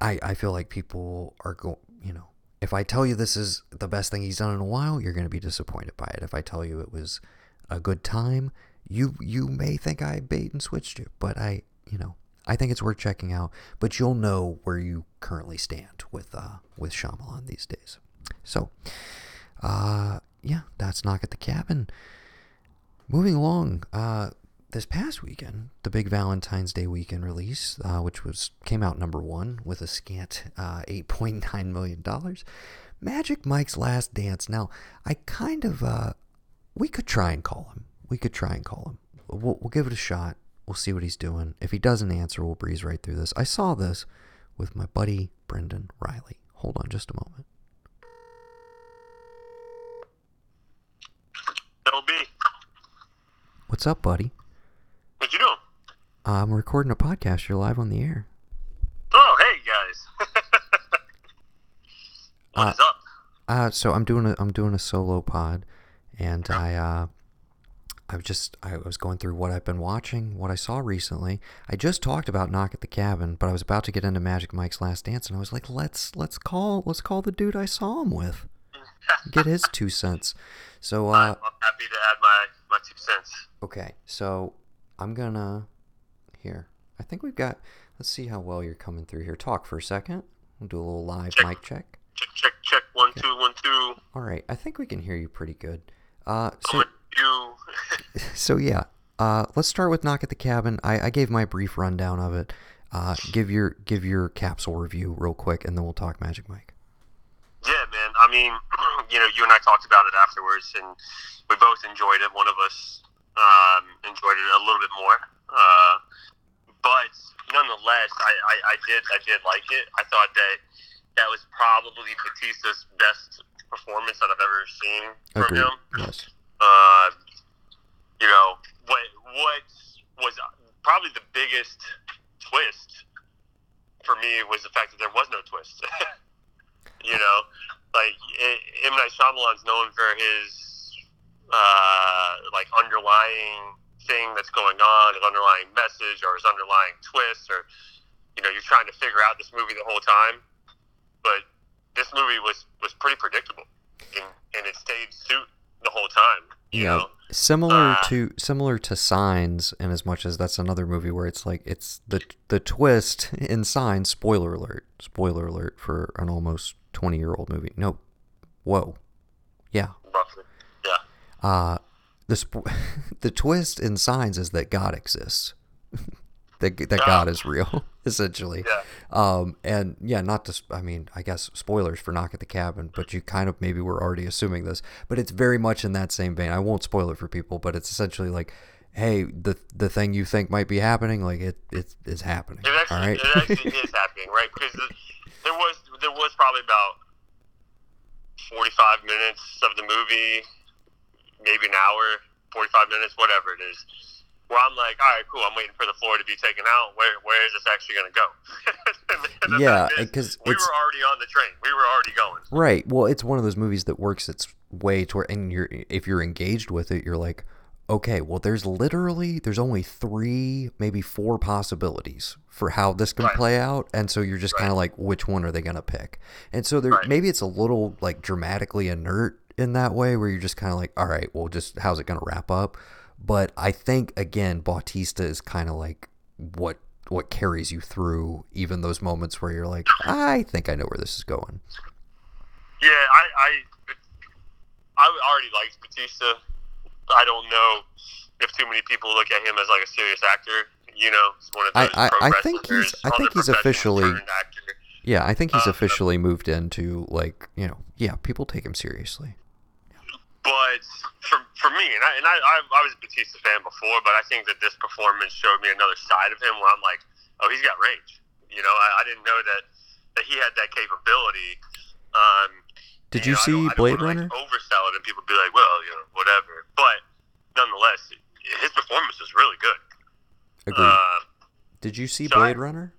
I, I feel like people are going, you know, if I tell you this is the best thing he's done in a while, you're going to be disappointed by it. If I tell you it was a good time, you you may think I bait and switched you, but I, you know, I think it's worth checking out. But you'll know where you currently stand with uh with Shyamalan these days. So, uh, yeah, that's knock at the cabin. Moving along, uh, this past weekend, the big Valentine's Day weekend release, uh, which was came out number one with a scant uh, eight point nine million dollars, Magic Mike's Last Dance. Now, I kind of uh, we could try and call him. We could try and call him. We'll, we'll give it a shot. We'll see what he's doing. If he doesn't answer, we'll breeze right through this. I saw this with my buddy Brendan Reilly. Hold on just a moment. What's up, buddy? What you doing? I'm recording a podcast. You're live on the air. Oh, hey guys. What Uh, is up? Uh, so I'm doing a I'm doing a solo pod, and I uh, I was just I was going through what I've been watching, what I saw recently. I just talked about Knock at the Cabin, but I was about to get into Magic Mike's Last Dance, and I was like, let's let's call let's call the dude I saw him with, get his two cents. So uh, I'm happy to add my, my two cents. okay, so I'm gonna here. I think we've got. Let's see how well you're coming through here. Talk for a second. We'll do a little live Check. mic check. Check, check, check. One, two, one, two. All right, I think we can hear you pretty good. Uh, so you. so yeah, uh, let's start with Knock at the Cabin. I, I gave my brief rundown of it. Uh, give your give your capsule review real quick, and then we'll talk Magic Mike. yeah, man. I mean, you know, you and I talked about it afterwards, and we both enjoyed it. One of us um, enjoyed it a little bit more, uh, but nonetheless, I, I, I did I did like it. I thought that that was probably Batista's best performance that I've ever seen from Agreed. him. Yes. uh, you know what what was probably the biggest twist for me was the fact that there was no twist. you know, like I- M Night Shyamalan's known for his uh, like underlying thing that's going on, his underlying message, or his underlying twist, or you know, you're trying to figure out this movie the whole time. But this movie was was pretty predictable, and, and it stayed suit the whole time. You Yeah. know, Similar Uh, to similar to Signs, in as much as that's another movie where it's like it's the the twist in Signs. Spoiler alert! Spoiler alert for an almost twenty year old movie. Nope. Whoa. Yeah. roughly. Uh the sp- the twist in Signs is that God exists. that that Yeah. God is real, essentially. Yeah. Um, and yeah, not to, I mean, I guess spoilers for Knock at the Cabin, but you kind of maybe were already assuming this, but it's very much in that same vein. I won't spoil it for people, but it's essentially like, hey, the the thing you think might be happening, like it it is happening. It actually, all right. it actually is happening, right? Because there was there was probably about forty five minutes of the movie, maybe an hour, forty five minutes, whatever it is, where I'm like, all right, cool. I'm waiting for the floor to be taken out. Where where is this actually going to go? Yeah, because we it's- were already on the train. We were already going. Right. Well, it's one of those movies that works its way to where, and you're if you're engaged with it, you're like, okay, well, there's literally there's only three, maybe four possibilities for how this can Right. play out, and so you're just Right. kind of like, which one are they gonna pick? And so there, Right. maybe it's a little like dramatically inert in that way, where you're just kind of like, all right, well, just how's it gonna wrap up? But I think again, Bautista is kind of like what what carries you through even those moments where you're like, I think I know where this is going. Yeah, I, I, I already liked Batista. I don't know if too many people look at him as like a serious actor. You know, he's one of I- those I- I think he's- I think he's officially- Yeah, I think he's Uh, officially moved into like you know, yeah, people take him seriously. But for for me, and I and I, I, I was a Batista fan before, but I think that this performance showed me another side of him where I'm like, oh, he's got range. You know, I, I didn't know that that he had that capability. Um, Did you know, I see I Blade Runner? Like, oversell it, and people be like, "Well, you know, whatever." But nonetheless, his performance was really good. Agreed. Uh, Did you see so I- Blade Runner?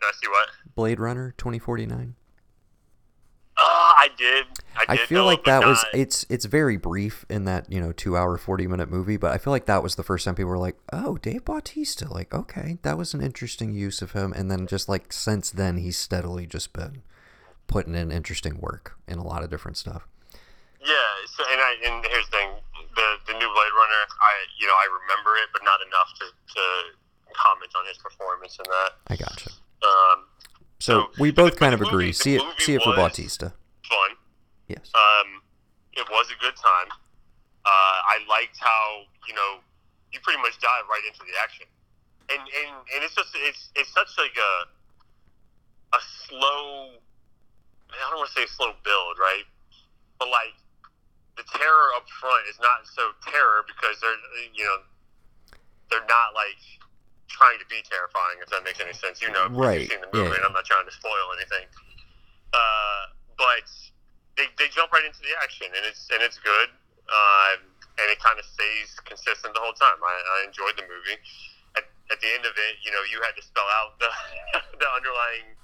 did I see what? Blade Runner 2049. Oh, I did. I, I feel like that was it's it's very brief in that you know two hour forty minute movie, but I feel like that was the first time people were like, oh, Dave Bautista, like okay, that was an interesting use of him, and then just like since then he's steadily just been putting in interesting work in a lot of different stuff. Yeah, so, and I and here's the thing: the the new Blade Runner, I you know I remember it, but not enough to, to comment on his performance in that. I gotcha. Um, So So, we both kind of movie- agree. See it, see it for Bautista. fun. Yes. Um, it was a good time. Uh, I liked how you know you pretty much dive right into the action, and and, and it's just it's it's such like a a slow. I don't want to say slow build, right? But like the terror up front is not so terror because they're you know they're not like trying to be terrifying if that makes any sense. You know, Right, You've seen the movie, yeah. and I'm not trying to spoil anything. Uh, but they, they jump right into the action, and it's and it's good, um, and it kind of stays consistent the whole time. I, I enjoyed the movie. At, at the end of it, you know, you had to spell out the the underlying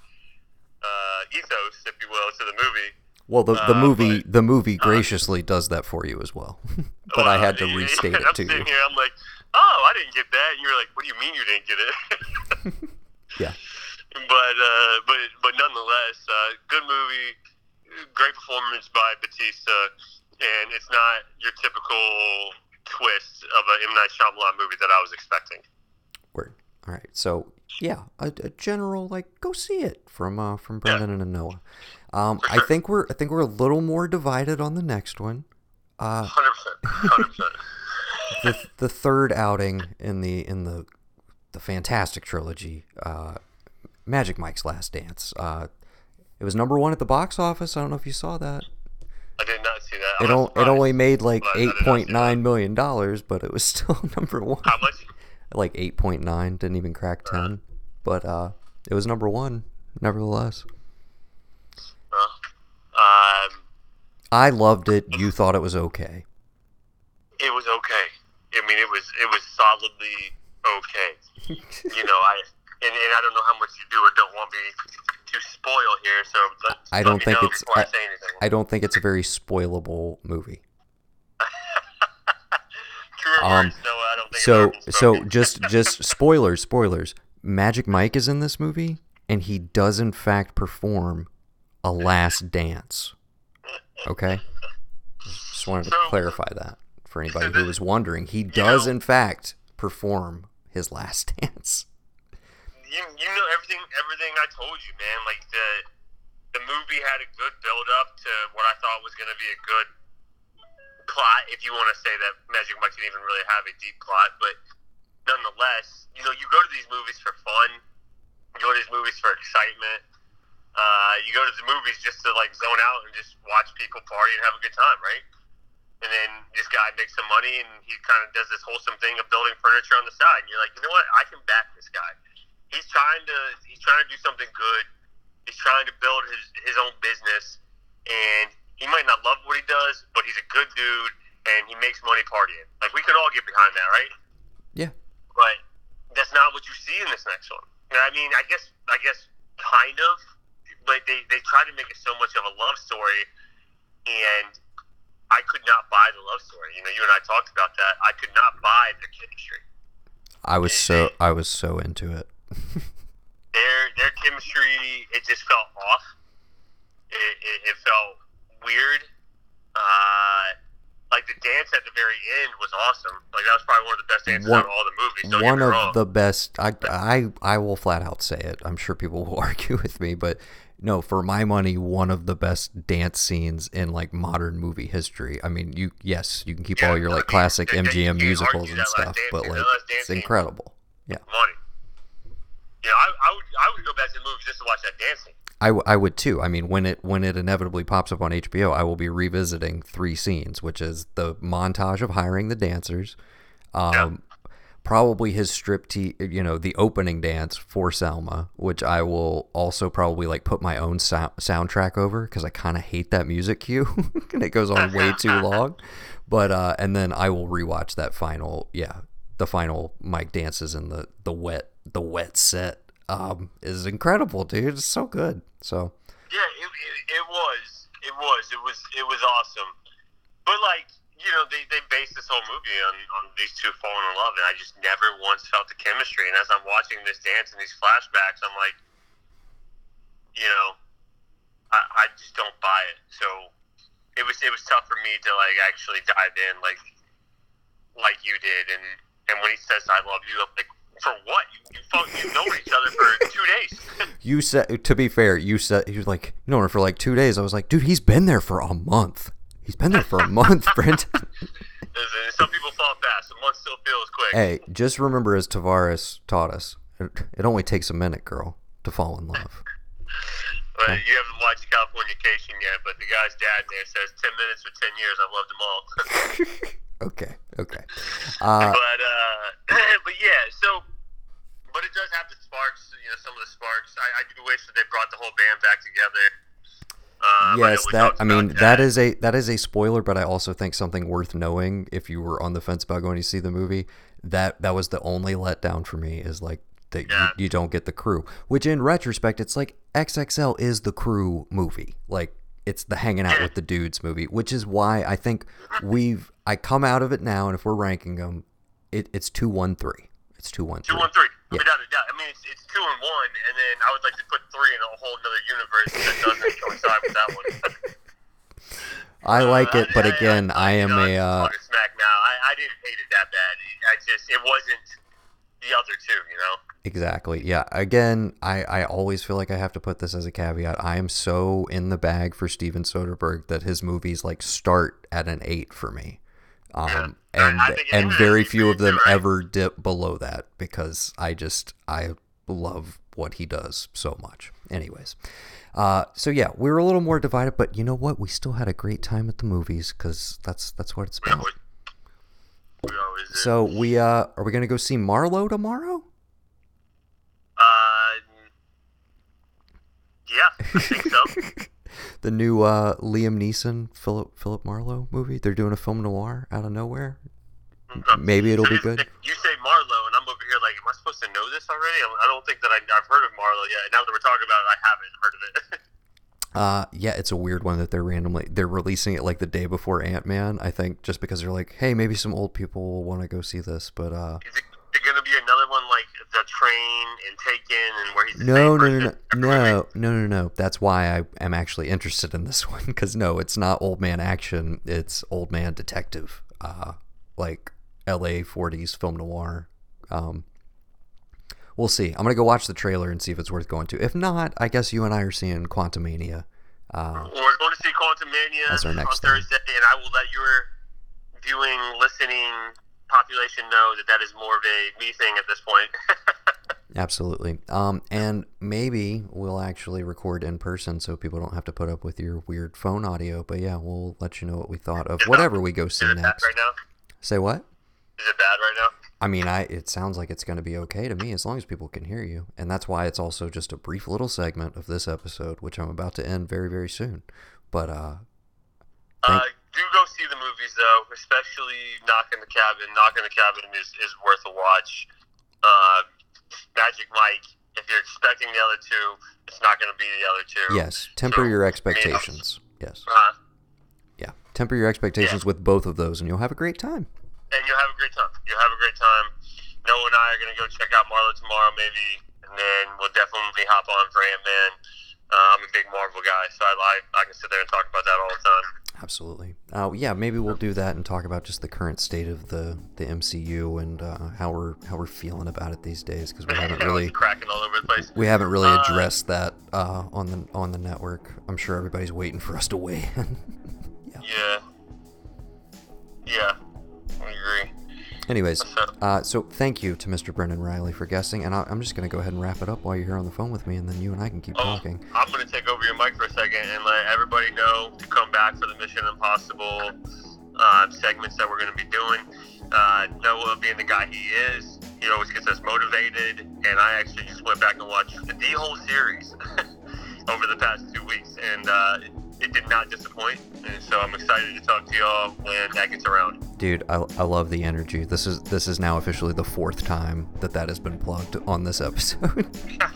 uh, ethos, if you will, to the movie. Well, the, the uh, movie but- the movie graciously does that for you as well, but I had to restate and it I'm to you. Here, I'm like, oh, I didn't get that. And you're like, what do you mean you didn't get it? Yeah. But uh, but but nonetheless, uh, good movie, great performance by Batista, and it's not your typical twist of an M Night Shyamalan movie that I was expecting. Word. All right. So yeah, a, a general like go see it from uh from Brendan and Noah. Um, For I think we're I think we're a little more divided on the next one. Uh, Hundred percent, hundred percent. the the third outing in the in the the fantastic trilogy, uh, Magic Mike's Last Dance. Uh, it was number one at the box office. I don't know if you saw that. I did not see that. It, o- it only made like but I did eight point nine million dollars, but it was still number one. How much? Like eight point nine, didn't even crack ten, but uh, it was number one nevertheless. Uh, um, I loved it. You thought it was okay. it was okay. I mean, it was it was solidly okay. you know, I and, and I don't know how much you do or don't want me to spoil here. So I don't think it's- I, I- say anything. I don't think it's a very spoilable movie. True um, words, no, I don't think So so just just spoilers spoilers. Magic Mike is in this movie, and he does in fact perform a last dance. Okay, just wanted to So- clarify that for anybody so who was wondering. He does know- in fact perform his last dance. You you know everything everything I told you, man. Like the the movie had a good build up to what I thought was going to be a good plot. If you want to say that Magic Mike didn't even really have a deep plot, but nonetheless, you know, you go to these movies for fun. You go to these movies for excitement. Uh, you go to the movies just to like zone out and just watch people party and have a good time, right? And then this guy makes some money and he kind of does this wholesome thing of building furniture on the side. And you're like, you know what? I can back this guy. He's trying to he's trying to do something good. He's trying to build his his own business, and he might not love what he does, but he's a good dude and he makes money partying. Like we can all get behind that, right? Yeah. But that's not what you see in this next one. Know, I mean, I guess I guess kind of, but they they try to make it so much of a love story, and I could not buy the love story. You know, you and I talked about that. I could not buy the chemistry. I was so I was so into it. their their chemistry, it just felt off. It, it, it felt weird. Uh, like the dance at the very end was awesome. Like that was probably one of the best dances One- out of all the movies. Don't one of wrong. the best I, I I will flat out say it i'm sure people will argue with me but no for my money one of the best dance scenes in like modern movie history i mean you yes you can keep all Yeah, your I like mean, classic they- they- mgm can't musicals and stuff but like That last dance it's incredible yeah money. You know, I, I would I would go back to the movies just to watch that dancing. I, w- I would too. I mean, when it when it inevitably pops up on HBO, I will be revisiting three scenes, which is the montage of hiring the dancers, um, probably his strip te- you know, the opening dance for Selma, which I will also probably like put my own sou- soundtrack over because I kind of hate that music cue and it goes on way too long. But uh, and then I will rewatch that final, yeah, the final Mike dances in the the wet the wet set um, is incredible, dude. It's so good. So Yeah, it, it, it was. It was. It was. It was awesome. But like, you know, they, they based this whole movie on, on these two falling in love, and I just never once felt the chemistry. And as I'm watching this dance and these flashbacks, I'm like, you know, I, I just don't buy it. So it was it was tough for me to like actually dive in like like you did. And and when he says I love you, I'm like, for what? You you fought, you known each other for two days. you said, to be fair, you said he was like, you know, for like two days. I was like, dude, he's been there for a month. He's been there for a month. Listen, Some people fall fast. A month still feels quick. hey, just remember, as Tavares taught us, it, it only takes a minute, girl, to fall in love. But you haven't watched California Californication yet, but the guy's dad there says 10 minutes or 10 years. I've loved them all. Okay, okay. Uh, but, uh, but yeah, so, but it does have the sparks, you know, some of the sparks. I, I do wish that they brought the whole band back together. Um, yes, that I mean about that is a that is a spoiler, but I also think something worth knowing if you were on the fence about going to see the movie. That that was the only letdown for me is like that Yeah. you, you don't get the crew. Which in retrospect, it's like XXL is the crew movie. Like it's the hanging out with the dudes movie, which is why I think we've I come out of it now, and if we're ranking them, it, it's two one three. It's two one Two, three. one, three. Yeah. Without a doubt. I mean, it's, it's two and one, and then I would like to put three in a whole other universe that doesn't coincide with that one. I like it, but I- I- again, I am a uh, smack now. I, I didn't hate it that bad. I just it wasn't the other two. You know. Exactly. Yeah. Again, I, I always feel like I have to put this as a caveat. I am so in the bag for Steven Soderbergh that his movies like start at an eight for me. Um, Yeah. and I- I think it and very few of them right? ever dip below that because I just I love what he does so much. Anyways, uh, so yeah, we were a little more divided, but you know what? We still had a great time at the movies because that's that's what it's about. we. So we uh, are we gonna go see Marlowe tomorrow? Uh, yeah, I think so. the new uh, Liam Neeson Philip Philip Marlowe movie. They're doing a film noir out of nowhere. Maybe it'll So be you- good. You say Marlowe, and I'm over here like, am I supposed to know this already? I don't think that I, I've heard of Marlowe yet. Now that we're talking about it, I haven't heard of it. Uh, yeah, it's a weird one that they're randomly they're releasing it like the day before Ant Man. I think just because they're like, hey, maybe some old people will want to go see this. But uh, Is it, is it going to be another one like The Train and Taken, and where he's no, no, no, no, no, no, no, no. That's why I am actually interested in this one because no, it's not old man action. It's old man detective. Uh, like L.A. 40s film noir. Um, we'll see. I'm gonna go watch the trailer and see if it's worth going to. If not, I guess you and I are seeing Quantumania. Uh, We're going to see Quantumania That's our on next thing. Thursday, and I will let your viewing, listening population know that that is more of a me thing at this point. Absolutely. Um, and maybe we'll actually record in person so people don't have to put up with your weird phone audio. But yeah, we'll let you know what we thought of whatever we go see is it bad next. right now? Say what? Is it bad right now? I mean, I it sounds like it's going to be okay to me as long as people can hear you, and that's why it's also just a brief little segment of this episode, which I'm about to end very very soon. But uh, Uh, do go see the movies though, especially Knock in the Cabin. Knock in the Cabin is, is worth a watch. Uh, Magic Mike. If you're expecting the other two, it's not going to be the other two. yes, temper So, your expectations. Yes, Uh, yeah, temper your expectations with both of those, and you'll have a great time. and you'll have a great time. You'll have a great time. Noah and I are going to go check out Marlowe tomorrow, maybe, and then we'll definitely hop on for Ant Man. Uh, I'm a big Marvel guy, so I like I can sit there and talk about that all the time. Absolutely. Uh, yeah, maybe we'll do that and talk about just the current state of the, the MCU and uh, how we're how we're feeling about it these days because we haven't really cracking all over the place. we haven't really Uh, addressed that uh, on the on the network. I'm sure everybody's waiting for us to weigh in. Yeah. Yeah. I agree. Anyways, So, uh, so thank you to Mr. Brendan Reilly for guessing, and I, I'm just gonna go ahead and wrap it up while you're here on the phone with me, and then you and I can keep oh, talking. I'm going to take over your mic for a second and let everybody know to come back for the Mission Impossible uh, segments that we're going to be doing. Uh, Noah, being the guy he is, he always gets us motivated, and I actually just went back and watched the whole series over the past two weeks, and uh, it did not disappoint. And so I'm excited to talk to y'all when that gets around. Dude, I, I love the energy. This is this is now officially the fourth time that that has been plugged on this episode.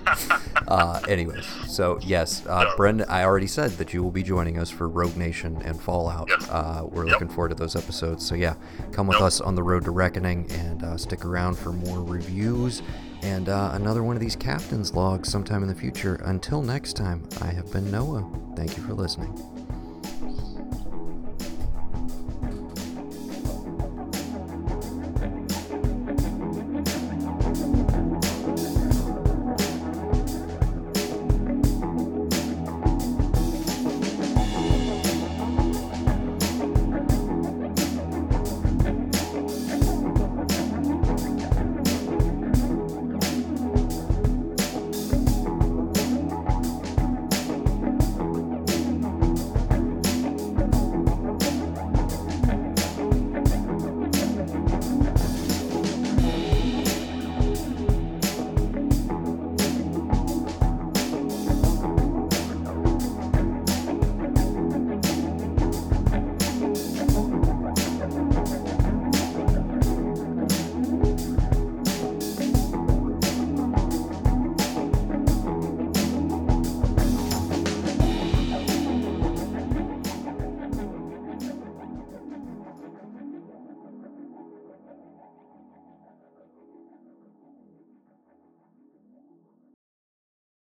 uh, anyways, so yes, uh. Brendan, I already said that you will be joining us for Rogue Nation and Fallout. Yes. Uh, we're Yep. looking forward to those episodes. So yeah, come with Yep. us on the road to reckoning and uh, stick around for more reviews and uh, another one of these captain's logs sometime in the future. Until next time, I have been Noah. Thank you for listening.